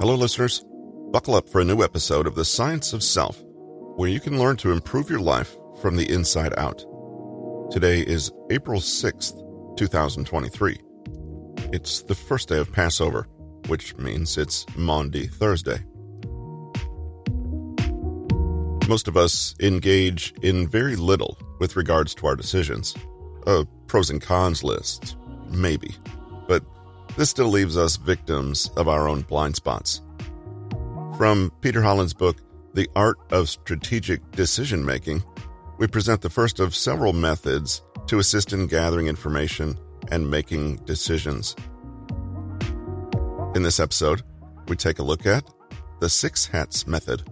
Hello, listeners. Buckle up for a new episode of The Science of Self, where you can learn to improve your life from the inside out. Today is April 6th, 2023. It's the first day of Passover, which means it's Maundy Thursday. Most of us engage in very little with regards to our decisions. A pros and cons list, maybe. But this still leaves us victims of our own blind spots. From Peter Hollins' book, The Art of Strategic Decision Making, we present the first of several methods to assist in gathering information and making decisions. In this episode, we take a look at the Six Hats Method.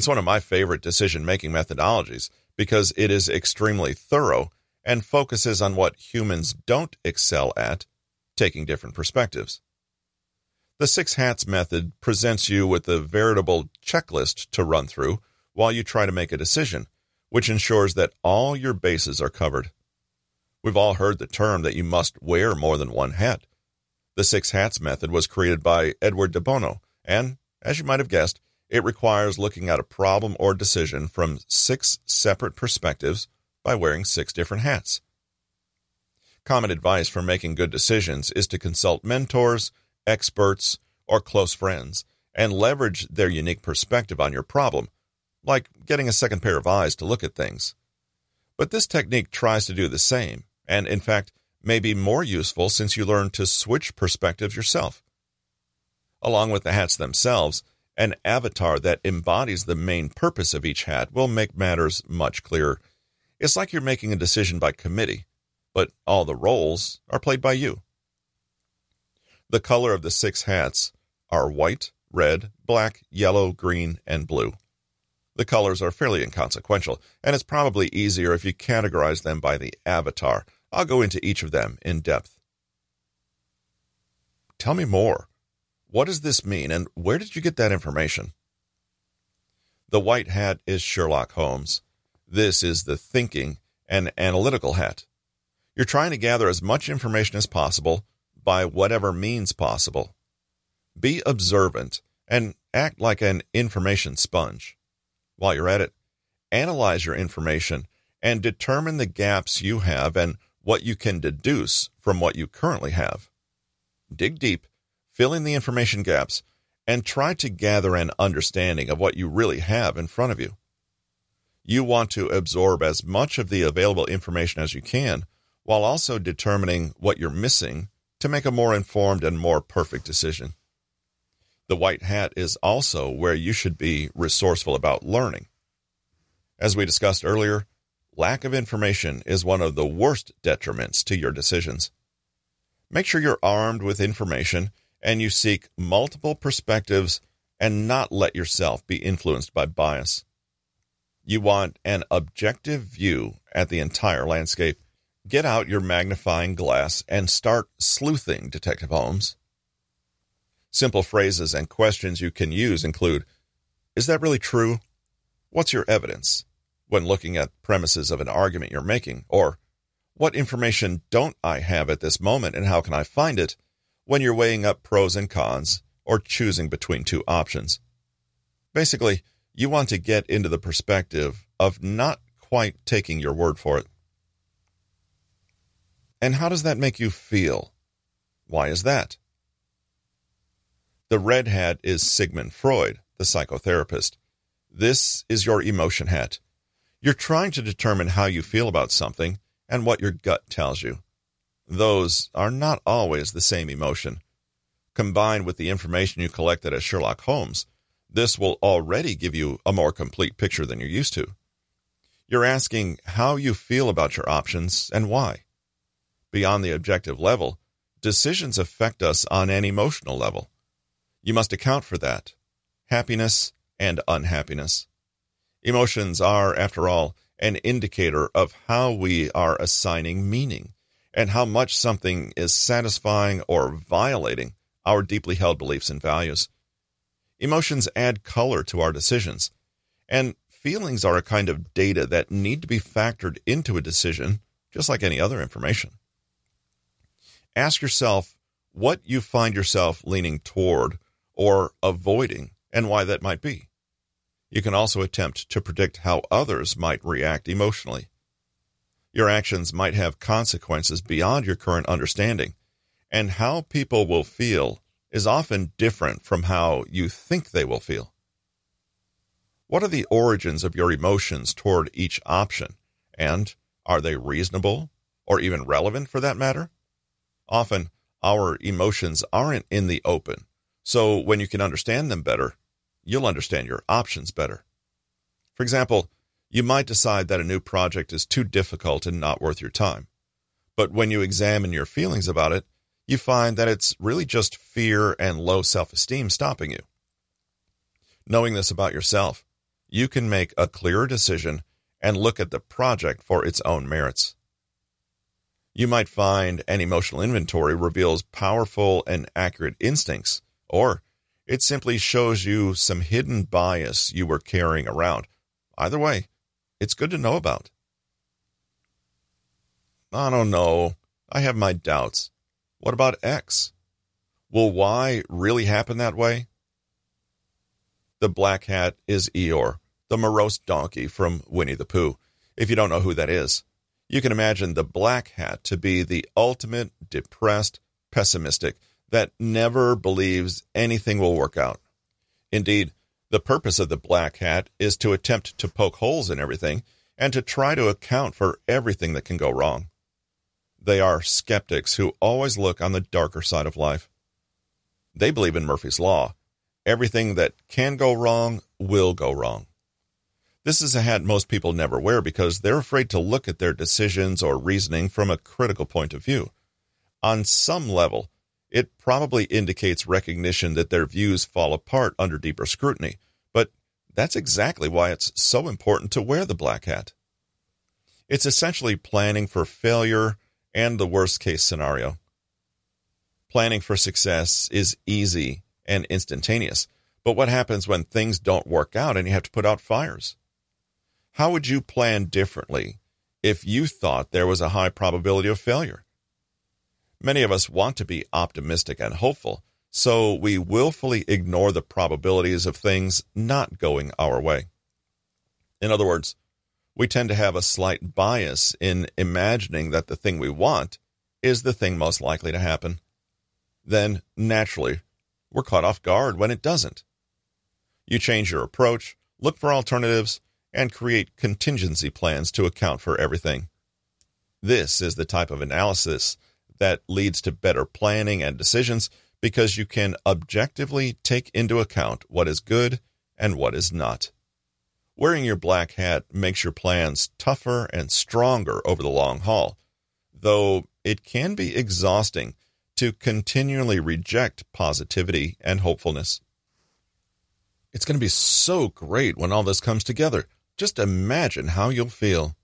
It's one of my favorite decision making methodologies because it is extremely thorough and focuses on what humans don't excel at, taking different perspectives. The Six Hats method presents you with a veritable checklist to run through while you try to make a decision, which ensures that all your bases are covered. We've all heard the term that you must wear more than one hat. The Six Hats method was created by Edward de Bono, and, as you might have guessed, it requires looking at a problem or decision from six separate perspectives by wearing six different hats. Common advice for making good decisions is to consult mentors, experts, or close friends and leverage their unique perspective on your problem, like getting a second pair of eyes to look at things. But this technique tries to do the same, and in fact, may be more useful since you learn to switch perspectives yourself. Along with the hats themselves, an avatar that embodies the main purpose of each hat will make matters much clearer. It's like you're making a decision by committee, but all the roles are played by you. The color of the six hats are white, red, black, yellow, green, and blue. The colors are fairly inconsequential, and it's probably easier if you categorize them by the avatar. I'll go into each of them in depth. Tell me more. What does this mean, and where did you get that information? The white hat is Sherlock Holmes. This is the thinking and analytical hat. You're trying to gather as much information as possible by whatever means possible. Be observant and act like an information sponge. While you're at it, analyze your information and determine the gaps you have and what you can deduce from what you currently have. Dig deep fill in the information gaps, and try to gather an understanding of what you really have in front of you. You want to absorb as much of the available information as you can while also determining what you're missing to make a more informed and more perfect decision. The white hat is also where you should be resourceful about learning. As we discussed earlier, lack of information is one of the worst detriments to your decisions. Make sure you're armed with information and you seek multiple perspectives and not let yourself be influenced by bias. You want an objective view at the entire landscape. Get out your magnifying glass and start sleuthing, Detective Holmes. Simple phrases and questions you can use include Is that really true? What's your evidence? When looking at premises of an argument you're making, or What information don't I have at this moment and how can I find it? When you're weighing up pros and cons or choosing between two options. Basically, you want to get into the perspective of not quite taking your word for it. And how does that make you feel? Why is that? The red hat is Sigmund Freud, the psychotherapist. This is your emotion hat. You're trying to determine how you feel about something and what your gut tells you. Those are not always the same emotion. Combined with the information you collected as Sherlock Holmes, this will already give you a more complete picture than you're used to. You're asking how you feel about your options and why. Beyond the objective level, decisions affect us on an emotional level. You must account for that happiness and unhappiness. Emotions are, after all, an indicator of how we are assigning meaning and how much something is satisfying or violating our deeply held beliefs and values. Emotions add color to our decisions, and feelings are a kind of data that need to be factored into a decision, just like any other information. Ask yourself what you find yourself leaning toward or avoiding and why that might be. You can also attempt to predict how others might react emotionally. Your actions might have consequences beyond your current understanding, and how people will feel is often different from how you think they will feel. What are the origins of your emotions toward each option, and are they reasonable or even relevant for that matter? Often, our emotions aren't in the open, so when you can understand them better, you'll understand your options better. For example, you might decide that a new project is too difficult and not worth your time. But when you examine your feelings about it, you find that it's really just fear and low self esteem stopping you. Knowing this about yourself, you can make a clearer decision and look at the project for its own merits. You might find an emotional inventory reveals powerful and accurate instincts, or it simply shows you some hidden bias you were carrying around. Either way, it's good to know about. I don't know. I have my doubts. What about X? Will Y really happen that way? The black hat is Eeyore, the morose donkey from Winnie the Pooh. If you don't know who that is, you can imagine the black hat to be the ultimate depressed, pessimistic, that never believes anything will work out. Indeed, the purpose of the black hat is to attempt to poke holes in everything and to try to account for everything that can go wrong. They are skeptics who always look on the darker side of life. They believe in Murphy's Law. Everything that can go wrong will go wrong. This is a hat most people never wear because they're afraid to look at their decisions or reasoning from a critical point of view. On some level, it probably indicates recognition that their views fall apart under deeper scrutiny. But that's exactly why it's so important to wear the black hat. It's essentially planning for failure and the worst case scenario. Planning for success is easy and instantaneous, but what happens when things don't work out and you have to put out fires? How would you plan differently if you thought there was a high probability of failure? Many of us want to be optimistic and hopeful, so we willfully ignore the probabilities of things not going our way. In other words, we tend to have a slight bias in imagining that the thing we want is the thing most likely to happen. Then, naturally, we're caught off guard when it doesn't. You change your approach, look for alternatives, and create contingency plans to account for everything. This is the type of analysis that leads to better planning and decisions because you can objectively take into account what is good and what is not. Wearing your black hat makes your plans tougher and stronger over the long haul, though it can be exhausting to continually reject positivity and hopefulness. It's going to be so great when all this comes together. Just imagine how you'll feel.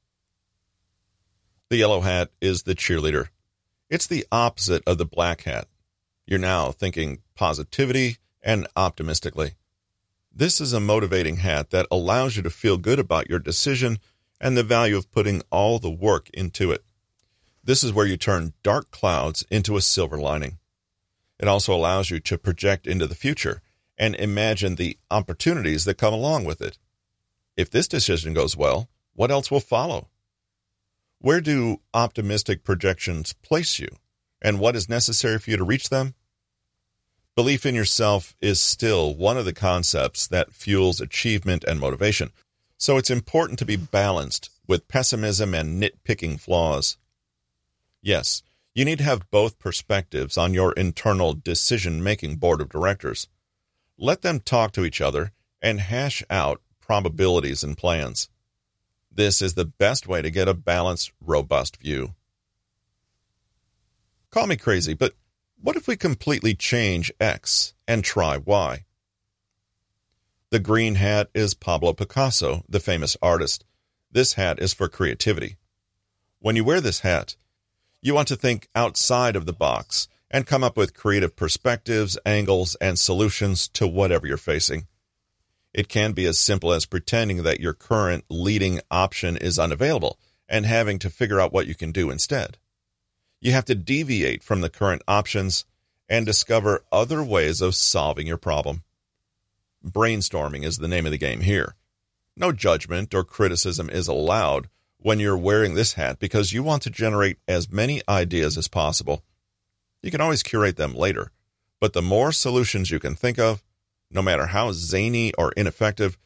The yellow hat is the cheerleader it's the opposite of the black hat. You're now thinking positivity and optimistically. This is a motivating hat that allows you to feel good about your decision and the value of putting all the work into it. This is where you turn dark clouds into a silver lining. It also allows you to project into the future and imagine the opportunities that come along with it. If this decision goes well, what else will follow? Where do optimistic projections place you, and what is necessary for you to reach them? Belief in yourself is still one of the concepts that fuels achievement and motivation, so it's important to be balanced with pessimism and nitpicking flaws. Yes, you need to have both perspectives on your internal decision making board of directors. Let them talk to each other and hash out probabilities and plans. This is the best way to get a balanced, robust view. Call me crazy, but what if we completely change X and try Y? The green hat is Pablo Picasso, the famous artist. This hat is for creativity. When you wear this hat, you want to think outside of the box and come up with creative perspectives, angles, and solutions to whatever you're facing. It can be as simple as pretending that your current leading option is unavailable and having to figure out what you can do instead. You have to deviate from the current options and discover other ways of solving your problem. Brainstorming is the name of the game here. No judgment or criticism is allowed when you're wearing this hat because you want to generate as many ideas as possible. You can always curate them later, but the more solutions you can think of, no matter how zany or ineffective,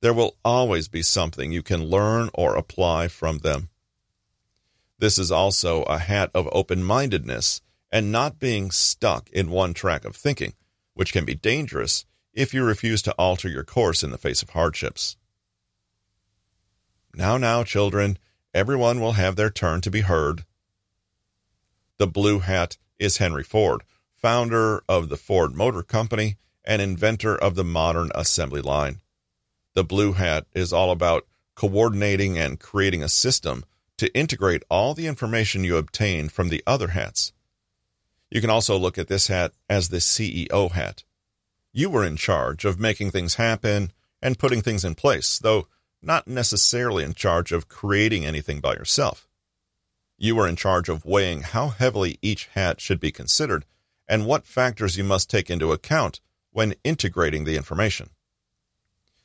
there will always be something you can learn or apply from them. This is also a hat of open mindedness and not being stuck in one track of thinking, which can be dangerous if you refuse to alter your course in the face of hardships. Now, now, children, everyone will have their turn to be heard. The blue hat is Henry Ford, founder of the Ford Motor Company and inventor of the modern assembly line. The Blue Hat is all about coordinating and creating a system to integrate all the information you obtain from the other hats. You can also look at this hat as the CEO hat. You were in charge of making things happen and putting things in place, though not necessarily in charge of creating anything by yourself. You were in charge of weighing how heavily each hat should be considered and what factors you must take into account when integrating the information.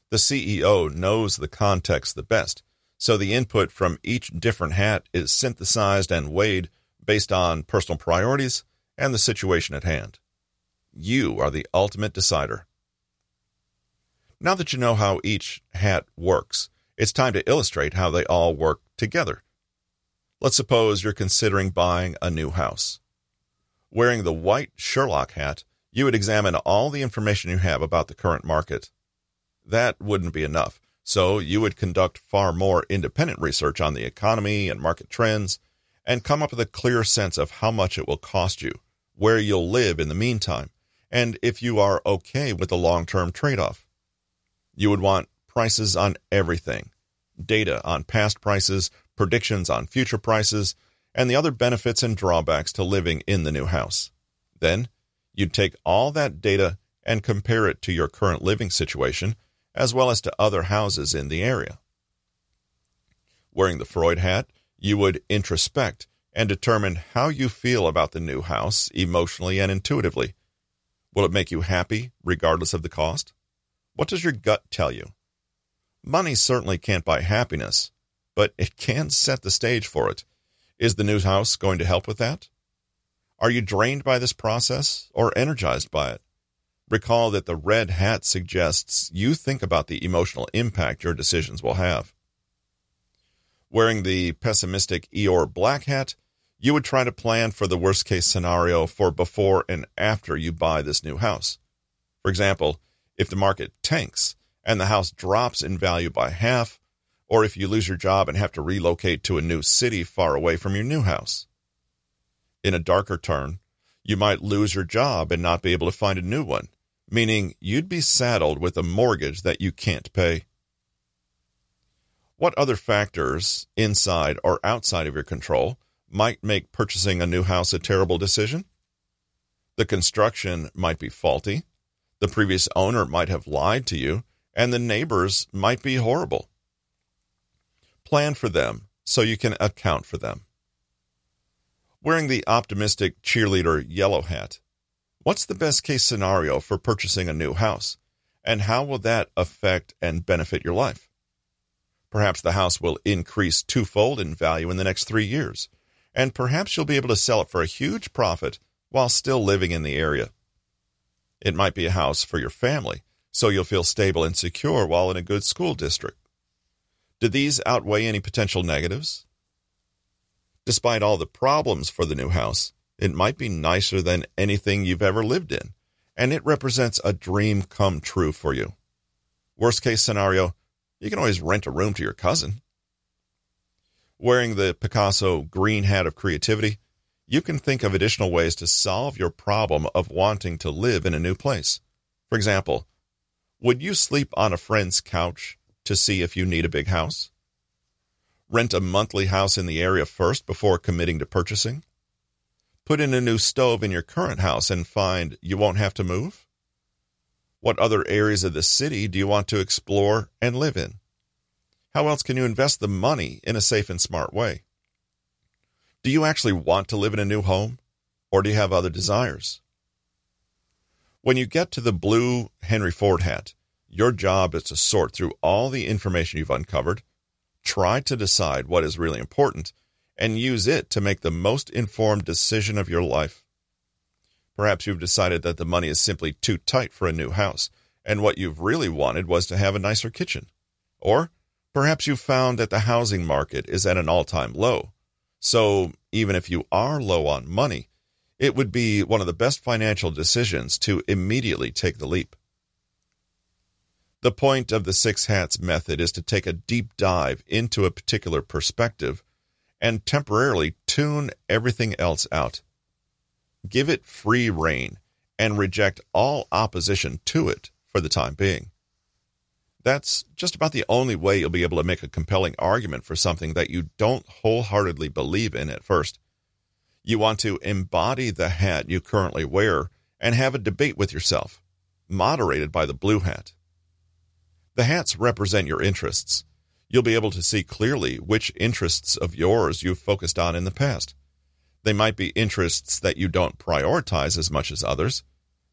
The CEO knows the context the best, so the input from each different hat is synthesized and weighed based on personal priorities and the situation at hand. You are the ultimate decider. Now that you know how each hat works, it's time to illustrate how they all work together. Let's suppose you're considering buying a new house. Wearing the white Sherlock hat, you would examine all the information you have about the current market. That wouldn't be enough, so you would conduct far more independent research on the economy and market trends and come up with a clear sense of how much it will cost you, where you'll live in the meantime, and if you are okay with the long term trade off. You would want prices on everything, data on past prices, predictions on future prices, and the other benefits and drawbacks to living in the new house. Then You'd take all that data and compare it to your current living situation, as well as to other houses in the area. Wearing the Freud hat, you would introspect and determine how you feel about the new house emotionally and intuitively. Will it make you happy regardless of the cost? What does your gut tell you? Money certainly can't buy happiness, but it can set the stage for it. Is the new house going to help with that? Are you drained by this process or energized by it? Recall that the red hat suggests you think about the emotional impact your decisions will have. Wearing the pessimistic Eeyore black hat, you would try to plan for the worst case scenario for before and after you buy this new house. For example, if the market tanks and the house drops in value by half, or if you lose your job and have to relocate to a new city far away from your new house. In a darker turn, you might lose your job and not be able to find a new one, meaning you'd be saddled with a mortgage that you can't pay. What other factors, inside or outside of your control, might make purchasing a new house a terrible decision? The construction might be faulty, the previous owner might have lied to you, and the neighbors might be horrible. Plan for them so you can account for them wearing the optimistic cheerleader yellow hat. What's the best case scenario for purchasing a new house? And how will that affect and benefit your life? Perhaps the house will increase twofold in value in the next three years, and perhaps you'll be able to sell it for a huge profit while still living in the area. It might be a house for your family, so you'll feel stable and secure while in a good school district. Do these outweigh any potential negatives? Despite all the problems for the new house, it might be nicer than anything you've ever lived in, and it represents a dream come true for you. Worst case scenario, you can always rent a room to your cousin. Wearing the Picasso green hat of creativity, you can think of additional ways to solve your problem of wanting to live in a new place. For example, would you sleep on a friend's couch to see if you need a big house? Rent a monthly house in the area first before committing to purchasing. Put in a new stove in your current house and find you won't have to move. What other areas of the city do you want to explore and live in? How else can you invest the money in a safe and smart way? Do you actually want to live in a new home, or do you have other desires? When you get to the blue Henry Ford hat, your job is to sort through all the information you've uncovered, try to decide what is really important, and use it to make the most informed decision of your life. Perhaps you've decided that the money is simply too tight for a new house, and what you've really wanted was to have a nicer kitchen. Or perhaps you've found that the housing market is at an all time low. So even if you are low on money, it would be one of the best financial decisions to immediately take the leap. The point of the six hats method is to take a deep dive into a particular perspective and temporarily tune everything else out. Give it free rein and reject all opposition to it for the time being. That's just about the only way you'll be able to make a compelling argument for something that you don't wholeheartedly believe in at first. You want to embody the hat you currently wear and have a debate with yourself, moderated by the blue hat. The hats represent your interests. You'll be able to see clearly which interests of yours you've focused on in the past. They might be interests that you don't prioritize as much as others,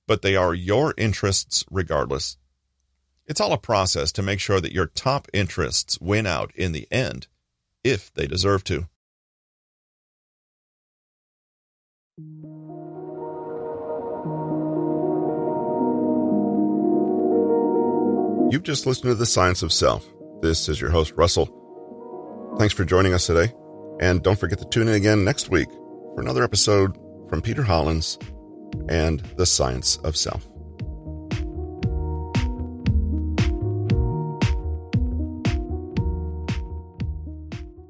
but they are your interests regardless. It's all a process to make sure that your top interests win out in the end, if they deserve to. You've just listened to The Science of Self. This is your host, Russell. Thanks for joining us today. And don't forget to tune in again next week for another episode from Peter Hollins and The Science of Self.